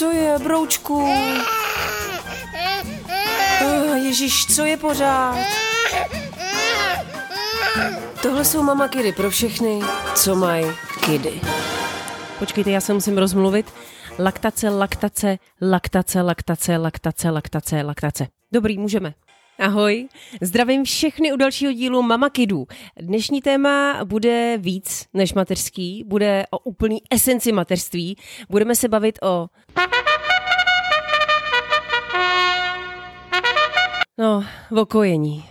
Co je, broučku? Oh, Ježíš, co je pořád? Tohle jsou mama kidy pro všechny, co mají kidy. Počkejte, já se musím rozmluvit. Laktace, laktace, laktace, laktace, laktace, laktace, laktace. Dobrý, můžeme. Ahoj, zdravím všechny u dalšího dílu Mama Kidů. Dnešní téma bude víc než mateřský, bude o úplný esenci mateřství. Budeme se bavit o... No, o kojení.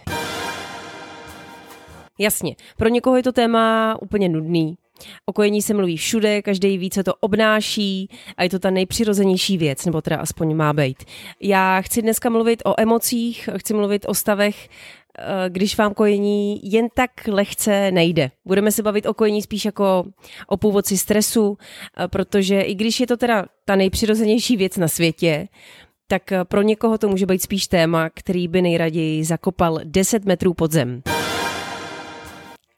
Jasně, pro někoho je to téma úplně nudný. O kojení se mluví všude, každý ví, co to obnáší a je to ta nejpřirozenější věc, nebo teda aspoň má být. Já chci dneska mluvit o emocích, chci mluvit o stavech, eh, když vám kojení jen tak lehce nejde. Budeme se bavit o kojení spíš jako o původci stresu, eh, protože i když je to teda ta nejpřirozenější věc na světě, tak eh, pro někoho to může být spíš téma, který by nejraději zakopal 10 metrů pod zem.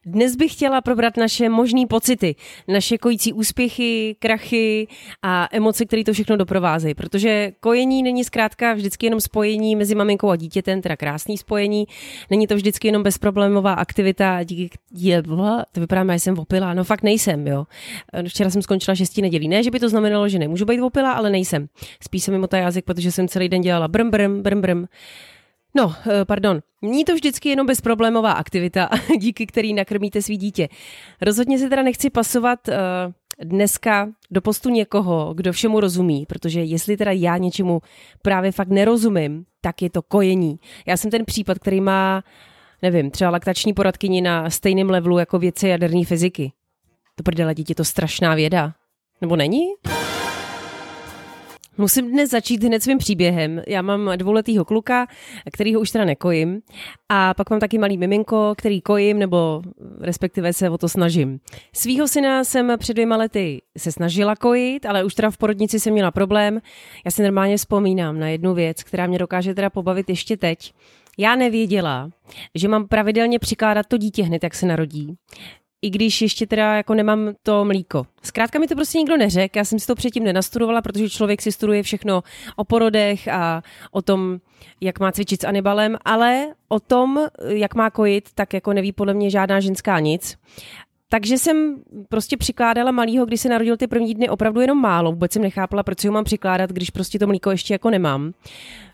Dnes bych chtěla probrat naše možné pocity, naše kojící úspěchy, krachy a emoce, které to všechno doprovázejí. Protože kojení není zkrátka vždycky jenom spojení mezi maminkou a dítětem, teda krásný spojení. Není to vždycky jenom bezproblémová aktivita, díky je, to vypadá, že jsem opila. No fakt nejsem, jo. Včera jsem skončila šestí nedělí. Ne, že by to znamenalo, že nemůžu být opila, ale nejsem. Spíš se mi motá jazyk, protože jsem celý den dělala brm, brm, brm, brm. No, eh, pardon. Není to vždycky jenom bezproblémová aktivita, díky který nakrmíte svý dítě. Rozhodně se teda nechci pasovat uh, dneska do postu někoho, kdo všemu rozumí, protože jestli teda já něčemu právě fakt nerozumím, tak je to kojení. Já jsem ten případ, který má, nevím, třeba laktační poradkyni na stejném levelu jako věci jaderní fyziky. To prdele, dítě, to strašná věda. Nebo není? Musím dnes začít hned svým příběhem. Já mám dvouletýho kluka, který ho už teda nekojím. A pak mám taky malý miminko, který kojím, nebo respektive se o to snažím. Svýho syna jsem před dvěma lety se snažila kojit, ale už teda v porodnici jsem měla problém. Já si normálně vzpomínám na jednu věc, která mě dokáže teda pobavit ještě teď. Já nevěděla, že mám pravidelně přikládat to dítě hned, jak se narodí i když ještě teda jako nemám to mlíko. Zkrátka mi to prostě nikdo neřekl, já jsem si to předtím nenastudovala, protože člověk si studuje všechno o porodech a o tom, jak má cvičit s Anibalem, ale o tom, jak má kojit, tak jako neví podle mě žádná ženská nic. Takže jsem prostě přikládala malýho, když se narodil ty první dny opravdu jenom málo. Vůbec jsem nechápala, proč si ho mám přikládat, když prostě to mlíko ještě jako nemám.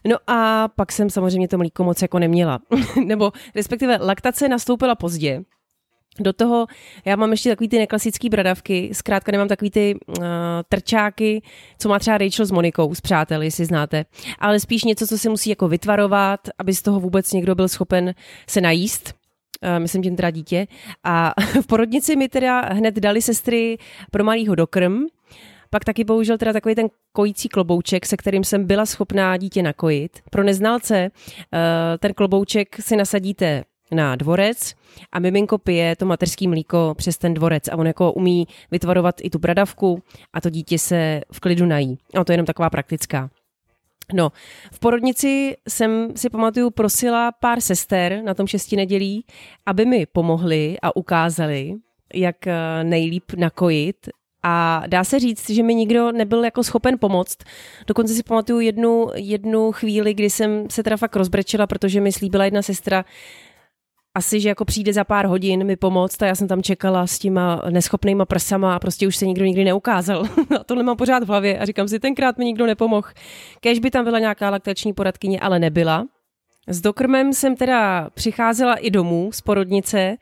No a pak jsem samozřejmě to mlíko moc jako neměla. Nebo respektive laktace nastoupila pozdě, do toho já mám ještě takový ty neklasický bradavky, zkrátka nemám takový ty uh, trčáky, co má třeba Rachel s Monikou, s přáteli, jestli znáte, ale spíš něco, co se musí jako vytvarovat, aby z toho vůbec někdo byl schopen se najíst. Uh, myslím tím teda dítě. A v porodnici mi teda hned dali sestry pro malýho dokrm, pak taky použil teda takový ten kojící klobouček, se kterým jsem byla schopná dítě nakojit. Pro neznalce uh, ten klobouček si nasadíte na dvorec a miminko pije to mateřský mlíko přes ten dvorec a on jako umí vytvarovat i tu bradavku a to dítě se v klidu nají. A to je jenom taková praktická. No, v porodnici jsem si pamatuju prosila pár sester na tom šesti nedělí, aby mi pomohli a ukázali, jak eh, nejlíp nakojit a dá se říct, že mi nikdo nebyl jako schopen pomoct. Dokonce si pamatuju jednu, jednu chvíli, kdy jsem se teda fakt rozbrečela, protože mi slíbila jedna sestra, asi, že jako přijde za pár hodin mi pomoct a já jsem tam čekala s těma neschopnýma prsama a prostě už se nikdo nikdy neukázal. a tohle mám pořád v hlavě a říkám si, tenkrát mi nikdo nepomohl. Kež by tam byla nějaká laktační poradkyně, ale nebyla. S dokrmem jsem teda přicházela i domů z porodnice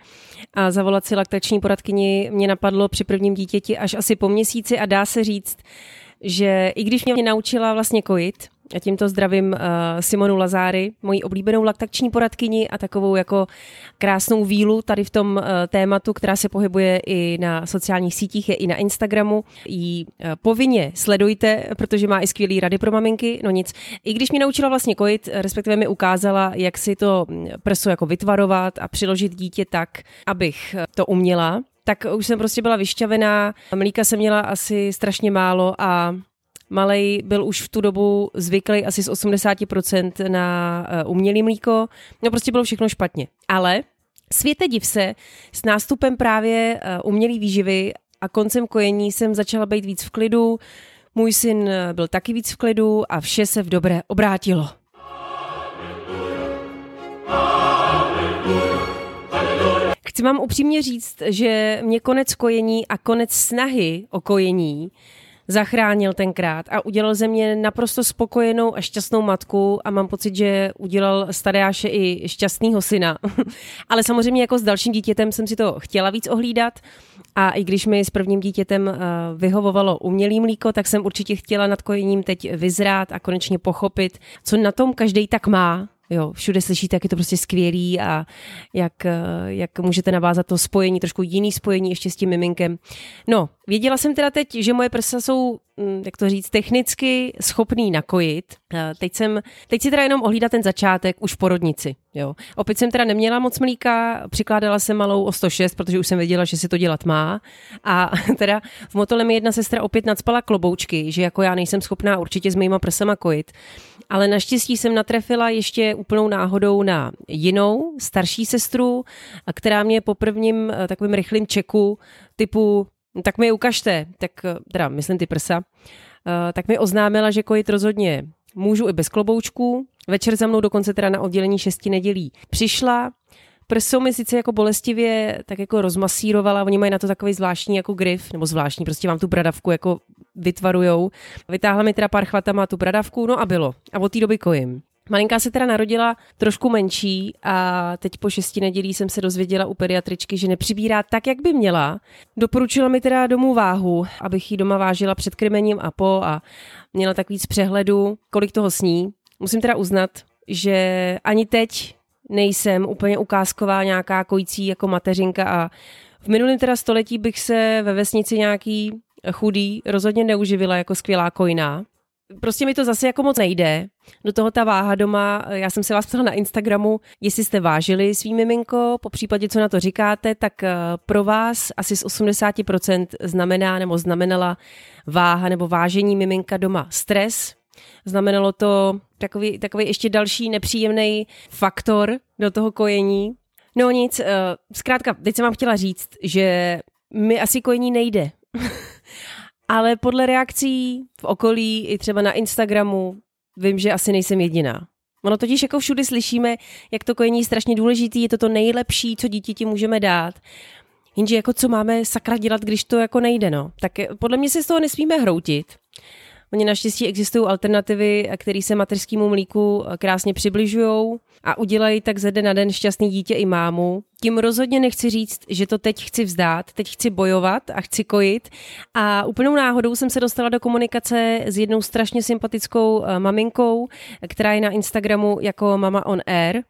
a zavolat si laktační poradkyni mě napadlo při prvním dítěti až asi po měsíci a dá se říct, že i když mě naučila vlastně kojit, a tímto zdravím uh, Simonu Lazáry, moji oblíbenou laktační poradkyni a takovou jako krásnou vílu tady v tom uh, tématu, která se pohybuje i na sociálních sítích, je i na Instagramu. Jí uh, povinně sledujte, protože má i skvělé rady pro maminky. No nic, i když mě naučila vlastně kojit, respektive mi ukázala, jak si to mm, prso jako vytvarovat a přiložit dítě tak, abych to uměla, tak už jsem prostě byla vyšťavená. Mlíka jsem měla asi strašně málo a Malej byl už v tu dobu zvyklý asi z 80% na uh, umělý mlíko. No prostě bylo všechno špatně. Ale světe div se, s nástupem právě uh, umělý výživy a koncem kojení jsem začala být víc v klidu, Můj syn byl taky víc v klidu a vše se v dobré obrátilo. Chci vám upřímně říct, že mě konec kojení a konec snahy o kojení zachránil tenkrát a udělal ze mě naprosto spokojenou a šťastnou matku a mám pocit, že udělal Stadeáše i šťastného syna. Ale samozřejmě jako s dalším dítětem jsem si to chtěla víc ohlídat a i když mi s prvním dítětem eh, vyhovovalo umělý mlíko, tak jsem určitě chtěla nad kojením teď vyzrát a konečně pochopit, co na tom každý tak má, Jo, všude slyšíte, jak je to prostě skvělý a jak, eh, jak můžete navázat to spojení, trošku jiný spojení ještě s tím miminkem. No, věděla jsem teda teď, že moje prsa jsou, hm, jak to říct, technicky schopný nakojit. Eh, teď, jsem, teď si teda jenom ohlídat ten začátek už v porodnici. Jo. Opět jsem teda neměla moc mlíka, přikládala jsem malou o 106, protože už jsem věděla, že si to dělat má. A teda v motole mi jedna sestra opět nadspala kloboučky, že jako já nejsem schopná určitě s mýma prsama kojit. Ale naštěstí jsem natrefila ještě úplnou náhodou na jinou, starší sestru, která mě po prvním eh, takovým rychlým čeku typu, tak mi ukažte, tak eh, teda myslím ty prsa, eh, tak mi oznámila, že kojit rozhodně můžu i bez kloboučků. Večer za mnou dokonce teda na oddělení šesti nedělí přišla, Prsou mi sice jako bolestivě tak jako rozmasírovala, oni mají na to takový zvláštní jako grif, nebo zvláštní, prostě vám tu bradavku jako vytvarujou. Vytáhla mi teda pár chvatama tu bradavku, no a bylo. A od té doby kojím. Malinká se teda narodila trošku menší a teď po šesti nedělí jsem se dozvěděla u pediatričky, že nepřibírá tak, jak by měla. Doporučila mi teda domů váhu, abych ji doma vážila před krmením a po a měla tak víc přehledu, kolik toho sní. Musím teda uznat, že ani teď nejsem úplně ukázková nějaká kojící jako mateřinka a v minulém teda století bych se ve vesnici nějaký chudý rozhodně neuživila jako skvělá kojná. Prostě mi to zase jako moc nejde. Do toho ta váha doma, já jsem se vás ptala na Instagramu, jestli jste vážili svý miminko, po případě, co na to říkáte, tak eh, pro vás asi z 80% znamená nebo znamenala váha nebo vážení miminka doma stres, Znamenalo to takový, takový ještě další nepříjemný faktor do toho kojení. No nic, uh, zkrátka, teď jsem vám chtěla říct, že mi asi kojení nejde. Ale podle reakcí v okolí, i třeba na Instagramu, vím, že asi nejsem jediná. Ono totiž jako všude slyšíme, jak to kojení je strašně důležitý, je to to nejlepší, co dítěti můžeme dát. Jenže jako co máme sakra dělat, když to jako nejde, no. Tak podle mě se z toho nesmíme hroutit. Oni naštěstí existují alternativy, které se mateřskému mlíku krásně přibližují a udělají tak ze den na den šťastný dítě i mámu. Tím rozhodně nechci říct, že to teď chci vzdát, teď chci bojovat a chci kojit. A úplnou náhodou jsem se dostala do komunikace s jednou strašně sympatickou eh, maminkou, která je na Instagramu jako Mama on Air.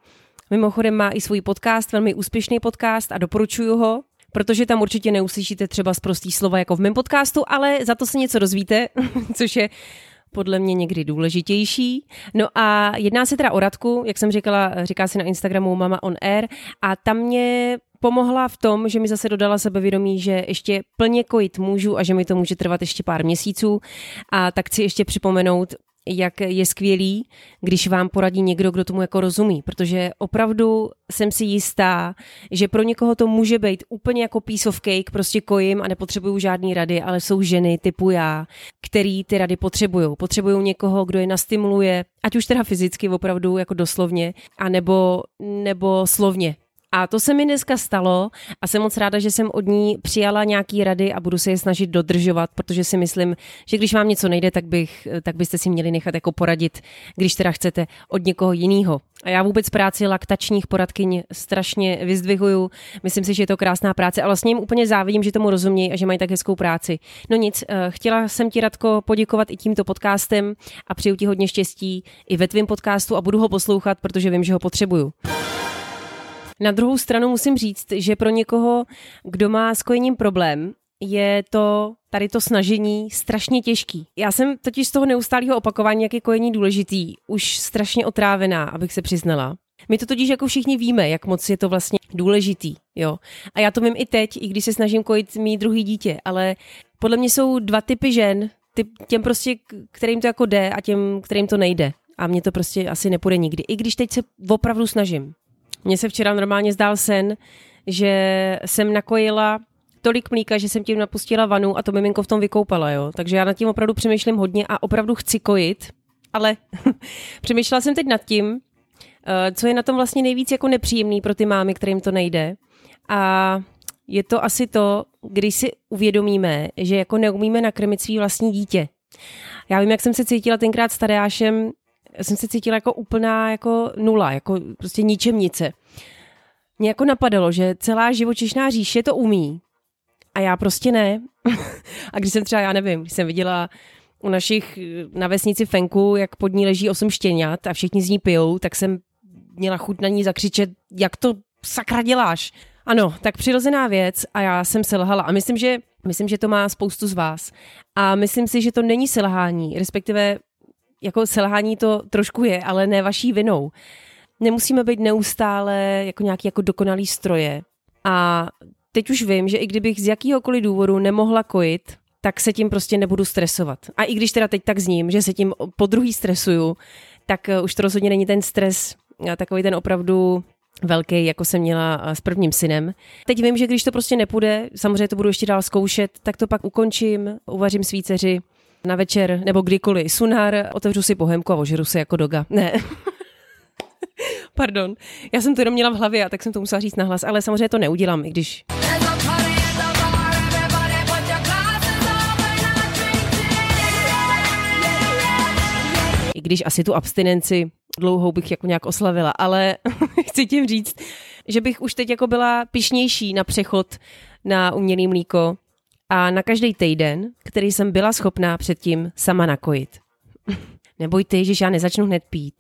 Mimochodem má i svůj podcast, velmi úspěšný podcast a doporučuju ho protože tam určitě neuslyšíte třeba z prostý slova jako v mém podcastu, ale za to se něco rozvíte, což je podle mě někdy důležitější. No a jedná se teda o Radku, jak jsem říkala, říká si na Instagramu Mama on Air a tam mě pomohla v tom, že mi zase dodala sebevědomí, že ještě plně kojit můžu a že mi to může trvat ještě pár měsíců. A tak chci ještě připomenout, jak je skvělý, když vám poradí někdo, kdo tomu jako rozumí, protože opravdu jsem si jistá, že pro někoho to může být úplně jako piece of cake, prostě kojím a nepotřebují žádný rady, ale jsou ženy typu já, který ty rady potřebují. Potřebují někoho, kdo je nastimuluje, ať už teda fyzicky opravdu jako doslovně, a nebo slovně, a to se mi dneska stalo a jsem moc ráda, že jsem od ní přijala nějaký rady a budu se je snažit dodržovat, protože si myslím, že když vám něco nejde, tak, bych, tak byste si měli nechat jako poradit, když teda chcete od někoho jiného. A já vůbec práci laktačních poradkyň strašně vyzdvihuju. Myslím si, že je to krásná práce a vlastně jim úplně závidím, že tomu rozumějí a že mají tak hezkou práci. No nic, eh, chtěla jsem ti Radko poděkovat i tímto podcastem a přeju ti hodně štěstí i ve tvém podcastu a budu ho poslouchat, protože vím, že ho potřebuju. Na druhou stranu musím říct, že pro někoho, kdo má s kojením problém, je to tady to snažení strašně těžký. Já jsem totiž z toho neustálého opakování, jak je kojení důležitý, už strašně otrávená, abych se přiznala. My to totiž jako všichni víme, jak moc je to vlastně důležitý, jo. A já to vím i teď, i když se snažím kojit mý druhý dítě, ale podle mě jsou dva typy žen, typ, těm prostě, kterým to jako jde a těm, kterým to nejde. A mně to prostě asi nepůjde nikdy, i když teď se opravdu snažím. Mně se včera normálně zdál sen, že jsem nakojila tolik mlíka, že jsem tím napustila vanu a to miminko v tom vykoupala, jo. Takže já nad tím opravdu přemýšlím hodně a opravdu chci kojit, ale přemýšlela jsem teď nad tím, eh, co je na tom vlastně nejvíc jako nepříjemný pro ty mámy, kterým to nejde. A je to asi to, když si uvědomíme, že jako neumíme nakrmit svý vlastní dítě. Já vím, jak jsem se cítila tenkrát s Tadeášem, jsem se cítila jako úplná jako nula, jako prostě ničemnice. Mě jako napadalo, že celá živočišná říše to umí a já prostě ne. a když jsem třeba, já nevím, když jsem viděla u našich na vesnici Fenku, jak pod ní leží osm štěňat a všichni z ní pijou, tak jsem měla chuť na ní zakřičet, jak to sakra děláš. Ano, tak přirozená věc a já jsem selhala a myslím, že, myslím, že to má spoustu z vás. A myslím si, že to není selhání, respektive jako selhání to trošku je, ale ne vaší vinou. Nemusíme být neustále jako nějaký jako dokonalý stroje. A teď už vím, že i kdybych z jakýhokoliv důvodu nemohla kojit, tak se tím prostě nebudu stresovat. A i když teda teď tak zním, že se tím po druhý stresuju, tak eh, už to rozhodně není ten stres, eh, takový ten opravdu velký, jako jsem měla eh, s prvním synem. Teď vím, že když to prostě nepůjde, samozřejmě to budu ještě dál zkoušet, tak to pak ukončím, uvařím svíceři na večer nebo kdykoliv sunar, otevřu si pohemku a ožeru se jako doga. Ne. Pardon, já jsem to jenom měla v hlavě a tak jsem to musela říct nahlas, ale samozřejmě to neudělám, i když i když asi tu abstinenci dlouhou bych jako nějak oslavila, ale chci tím říct, že bych už teď jako byla pišnější na přechod na umělý mlíko a na každý týden, který jsem byla schopná předtím sama nakojit. Neboj ty, že já nezačnu hned pít.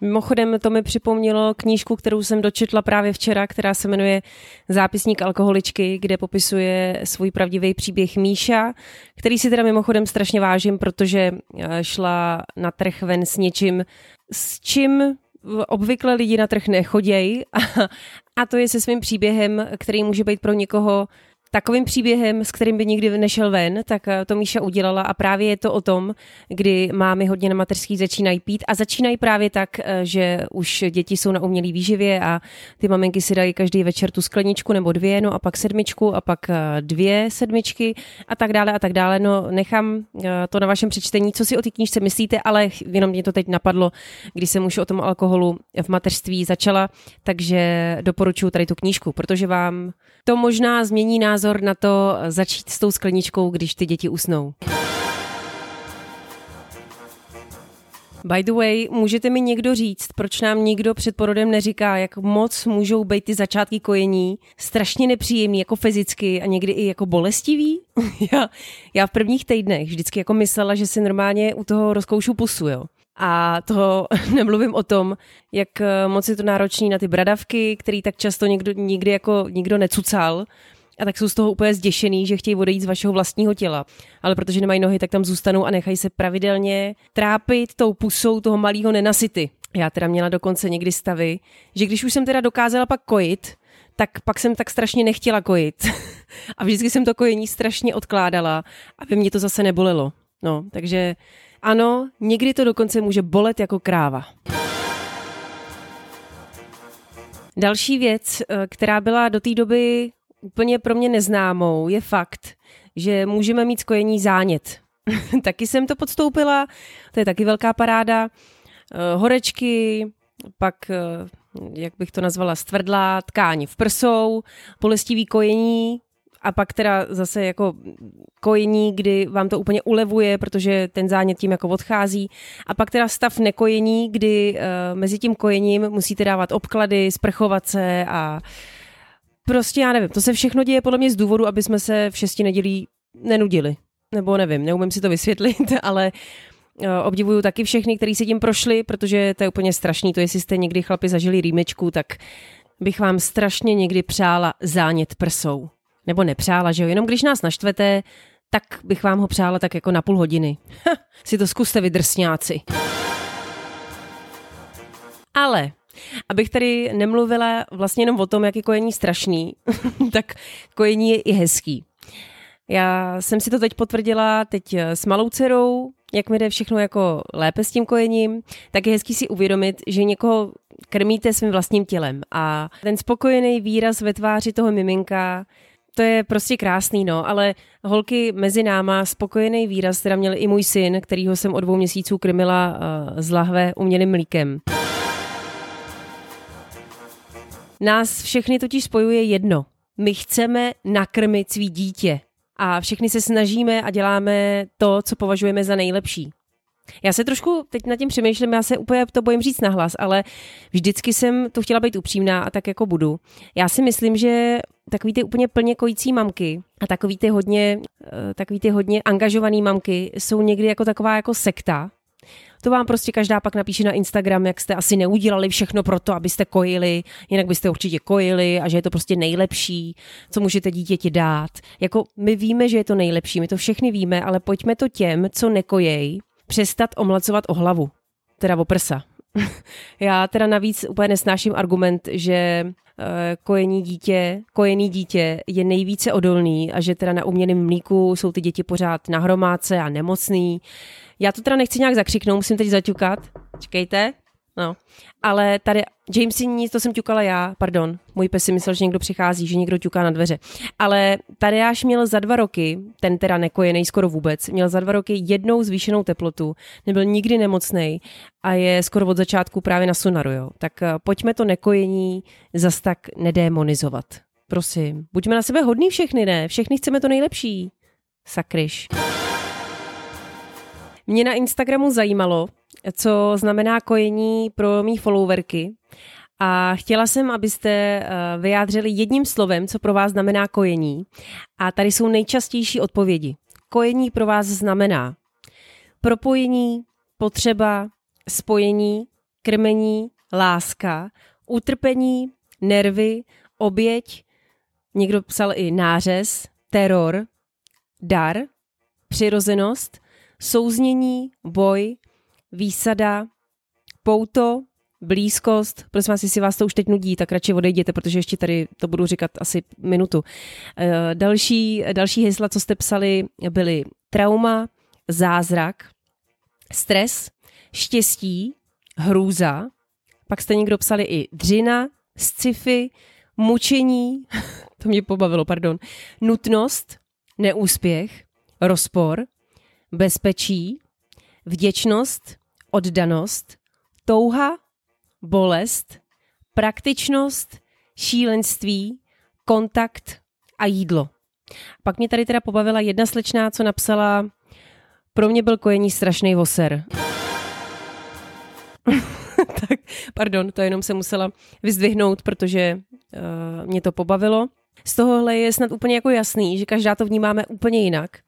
Mimochodem to mi připomnělo knížku, kterou jsem dočetla právě včera, která se jmenuje Zápisník alkoholičky, kde popisuje svůj pravdivý příběh Míša, který si teda mimochodem strašně vážím, protože eh, šla na trh ven s něčím, s čím obvykle lidi na trh nechodějí a, a to je se svým příběhem, který může být pro někoho takovým příběhem, s kterým by nikdy nešel ven, tak eh, to Míša udělala a právě je to o tom, kdy mámy hodně na mateřský začínají pít a začínají právě tak, eh, že už děti jsou na umělý výživě a ty maminky si dají každý večer tu skleničku nebo dvě, no a pak sedmičku a pak eh, dvě sedmičky a tak dále a tak dále. No nechám to na vašem přečtení, co si o té knížce myslíte, ale jenom mě to teď napadlo, když jsem už o tom alkoholu v mateřství začala, takže doporučuji tady tu knížku, protože vám to možná změní názor na to začít s tou skleničkou, když ty děti usnou. By the way, můžete mi někdo říct, proč nám nikdo před porodem neříká, jak moc můžou být ty začátky kojení strašně nepříjemný, jako fyzicky a někdy i jako bolestivý? já, já v prvních týdnech vždycky jako myslela, že si normálně u toho rozkoušu pusu, jo. A to nemluvím o tom, jak eh, moc je to náročný na ty bradavky, který tak často někdo, nikdy jako nikdo necucal. A tak jsou z toho úplně zděšený, že chtějí odejít z vašeho vlastního těla. Ale protože nemají nohy, tak tam zůstanou a nechají se pravidelně trápit tou pusou toho malého nenasyty. Já teda měla dokonce někdy stavy, že když už jsem teda dokázala pak kojit, tak pak jsem tak strašně nechtěla kojit. a vždycky jsem to kojení strašně odkládala, aby mě to zase nebolelo. No, takže ano, někdy to dokonce může bolet jako kráva. Další věc, eh, která byla do té doby úplně pro mě neznámou, je fakt, že můžeme mít skojení zánět. taky jsem to podstoupila, to je taky velká paráda. Eh, horečky, pak, eh, jak bych to nazvala, stvrdlá tkáň v prsou, bolestivý kojení, a pak teda zase jako kojení, kdy vám to úplně ulevuje, protože ten zánět tím jako odchází. A pak teda stav nekojení, kdy uh, mezi tím kojením musíte dávat obklady, sprchovat se a prostě já nevím, to se všechno děje podle mě z důvodu, aby jsme se v šesti nedělí nenudili. Nebo nevím, neumím si to vysvětlit, ale uh, obdivuju taky všechny, kteří se tím prošli, protože to je úplně strašný, to jestli jste někdy chlapi zažili rýmečku, tak bych vám strašně někdy přála zánět prsou nebo nepřála, že jo, jenom když nás naštvete, tak bych vám ho přála tak jako na půl hodiny. Ha, si to zkuste vydrsňáci. Ale abych tady nemluvila vlastně jenom o tom, jak je kojení strašný, tak kojení je i hezký. Já jsem si to teď potvrdila teď s malou dcerou, jak mi jde všechno jako lépe s tím kojením, tak je hezký si uvědomit, že někoho krmíte svým vlastním tělem a ten spokojený výraz ve tváři toho miminka to je prostě krásný, no, ale holky mezi náma spokojený výraz teda měl i můj syn, kterýho jsem o dvou měsíců krmila uh, z lahve umělým mlíkem. Nás všechny totiž spojuje jedno. My chceme nakrmit svý dítě a všechny se snažíme a děláme to, co považujeme za nejlepší. Já se trošku teď nad tím přemýšlím, já se úplně to bojím říct nahlas, ale vždycky jsem to chtěla být upřímná a tak jako budu. Já si myslím, že takový ty úplně plně kojící mamky a takový ty hodně, eh, takový ty hodně angažovaný mamky jsou někdy jako taková jako sekta, to vám prostě každá pak napíše na Instagram, jak jste asi neudělali všechno pro to, abyste kojili, jinak byste určitě kojili a že je to prostě nejlepší, co můžete dítěti dát. Jako my víme, že je to nejlepší, my to všechny víme, ale pojďme to těm, co nekojej, přestat omlacovat o hlavu, teda o prsa. Já teda navíc úplně nesnáším argument, že eh, kojení dítě, kojený dítě je nejvíce odolný a že teda na uměném mlíku jsou ty děti pořád na hromádce a nemocný. Já to teda nechci nějak zakřiknout, musím teď zaťukat. Čekejte. No. Ale tady, Jamesy nic, to jsem ťukala já, pardon. Můj pes si myslel, že někdo přichází, že někdo ťuká na dveře. Ale tady až měl za dva roky, ten teda nekojený skoro vůbec, měl za dva roky jednou zvýšenou teplotu, nebyl nikdy nemocný a je skoro od začátku právě na sonaru, jo. Tak eh, pojďme to nekojení zas tak nedémonizovat. Prosím, buďme na sebe hodní všechny, ne? Všechny chceme to nejlepší. Sakryš. Mě na Instagramu zajímalo, co znamená kojení pro mý followerky. A chtěla jsem, abyste eh, vyjádřili jedním slovem, co pro vás znamená kojení. A tady jsou nejčastější odpovědi. Kojení pro vás znamená propojení, potřeba, spojení, krmení, láska, utrpení, nervy, oběť, někdo psal i nářez, teror, dar, přirozenost, souznění, boj, výsada, pouto, blízkost. Prosím vás, jestli vás to už teď nudí, tak radši odejděte, protože ještě tady to budu říkat asi minutu. Eh, další, další hesla, co jste psali, byly trauma, zázrak, stres, štěstí, hrůza, pak jste někdo psali i dřina, sci-fi, mučení, to mě pobavilo, pardon, nutnost, neúspěch, rozpor, bezpečí, vděčnost, oddanost, touha, bolest, praktičnost, šílenství, kontakt a jídlo. Pak mě tady teda pobavila jedna slečná, co napsala, pro mě byl kojení strašný voser. tak, pardon, to jenom se musela vyzdvihnout, protože uh, mě to pobavilo. Z tohohle je snad úplně jako jasný, že každá to vnímáme úplně jinak.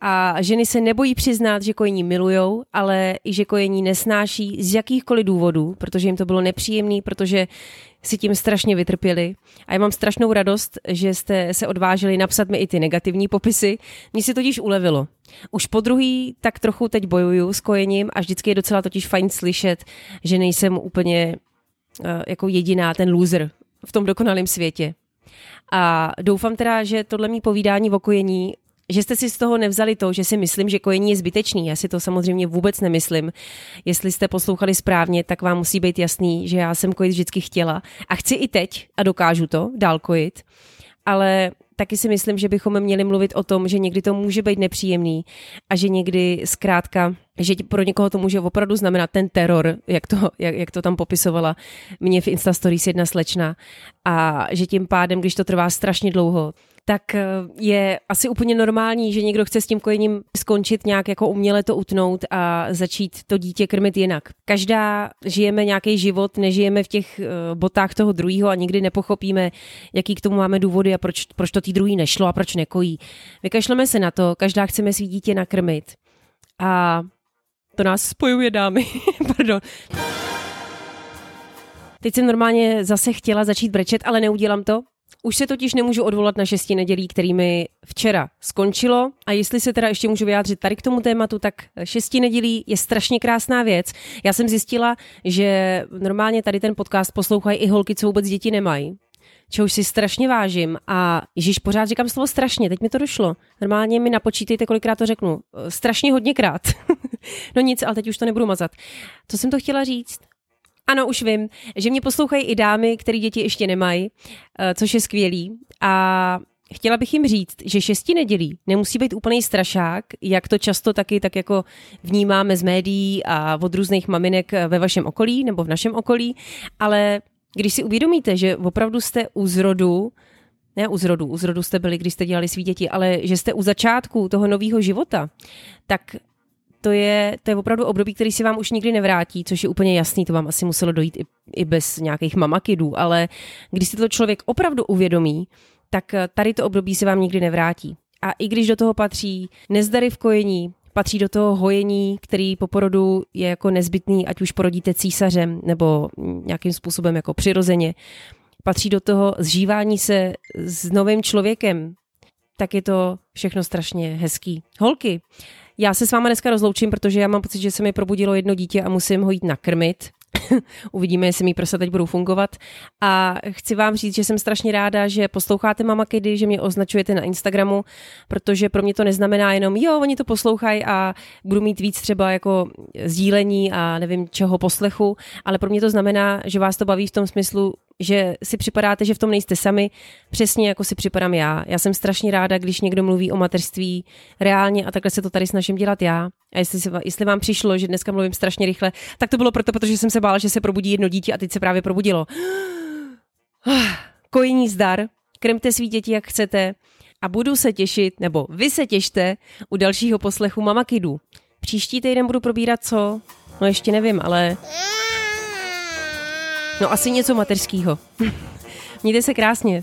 A ženy se nebojí přiznat, že kojení milujou, ale i že kojení nesnáší z jakýchkoliv důvodů, protože jim to bylo nepříjemné, protože si tím strašně vytrpěli. A já mám strašnou radost, že jste se odvážili napsat mi i ty negativní popisy. Mně si totiž ulevilo. Už po druhý tak trochu teď bojuju s kojením a vždycky je docela totiž fajn slyšet, že nejsem úplně uh, jako jediná ten loser v tom dokonalém světě. A doufám teda, že tohle mý povídání o kojení že jste si z toho nevzali to, že si myslím, že kojení je zbytečný. Já si to samozřejmě vůbec nemyslím. Jestli jste poslouchali správně, tak vám musí být jasný, že já jsem kojit vždycky chtěla a chci i teď a dokážu to dál kojit. Ale taky si myslím, že bychom měli mluvit o tom, že někdy to může být nepříjemný a že někdy zkrátka, že pro někoho to může opravdu znamenat ten teror, jak to, jak, jak to tam popisovala mě v Instastories jedna slečna a že tím pádem, když to trvá strašně dlouho, tak eh, je asi úplně normální, že někdo chce s tím kojením skončit nějak jako uměle to utnout a začít to dítě krmit jinak. Každá žijeme nějaký život, nežijeme v těch eh, botách toho druhého a nikdy nepochopíme, jaký k tomu máme důvody a proč, proč to tý druhý nešlo a proč nekojí. Vykašleme se na to, každá chceme svý dítě nakrmit. A to nás spojuje, dámy. Pardon. Teď jsem normálně zase chtěla začít brečet, ale neudělám to, už se totiž nemůžu odvolat na šesti nedělí, kterými včera skončilo. A jestli se teda ještě můžu vyjádřit tady k tomu tématu, tak šesti nedělí je strašně krásná věc. Já jsem zjistila, že normálně tady ten podcast poslouchají i holky, co vůbec děti nemají čehož si strašně vážím. A Ježíš, pořád říkám slovo strašně, teď mi to došlo. Normálně mi napočítejte, kolikrát to řeknu. Strašně hodněkrát. no nic, ale teď už to nebudu mazat. Co jsem to chtěla říct? Ano, už vím, že mě poslouchají i dámy, které děti ještě nemají, eh, což je skvělý. A chtěla bych jim říct, že šesti nedělí nemusí být úplný strašák, jak to často taky tak jako vnímáme z médií a od různých maminek ve vašem okolí nebo v našem okolí, ale když si uvědomíte, že opravdu jste u zrodu, ne u zrodu, u zrodu jste byli, když jste dělali svý děti, ale že jste u začátku toho nového života, tak to je, to je opravdu období, který si vám už nikdy nevrátí, což je úplně jasný, to vám asi muselo dojít i, i bez nějakých mamakidů, ale když si to člověk opravdu uvědomí, tak tady to období se vám nikdy nevrátí. A i když do toho patří nezdary v kojení, patří do toho hojení, který po porodu je jako nezbytný, ať už porodíte císařem nebo nějakým způsobem jako přirozeně, patří do toho zžívání se s novým člověkem, tak je to všechno strašně hezký. Holky, já se s váma dneska rozloučím, protože já mám pocit, že se mi probudilo jedno dítě a musím ho jít nakrmit. Uvidíme, jestli mi prsa teď budou fungovat. A chci vám říct, že jsem strašně ráda, že posloucháte Mama Kedy, že mě označujete na Instagramu, protože pro mě to neznamená jenom, jo, oni to poslouchají a budu mít víc třeba jako sdílení a nevím čeho poslechu, ale pro mě to znamená, že vás to baví v tom smyslu, že si připadáte, že v tom nejste sami, přesně jako si připadám já. Já jsem strašně ráda, když někdo mluví o mateřství reálně a takhle se to tady snažím dělat já. A jestli, si, jestli vám přišlo, že dneska mluvím strašně rychle, tak to bylo proto, protože jsem se bála, že se probudí jedno dítě a teď se právě probudilo. Kojení zdar, krmte svý děti, jak chcete a budu se těšit, nebo vy se těšte u dalšího poslechu Mama Kidu. Příští týden budu probírat co? No ještě nevím, ale No asi něco mateřského. Mějte se krásně.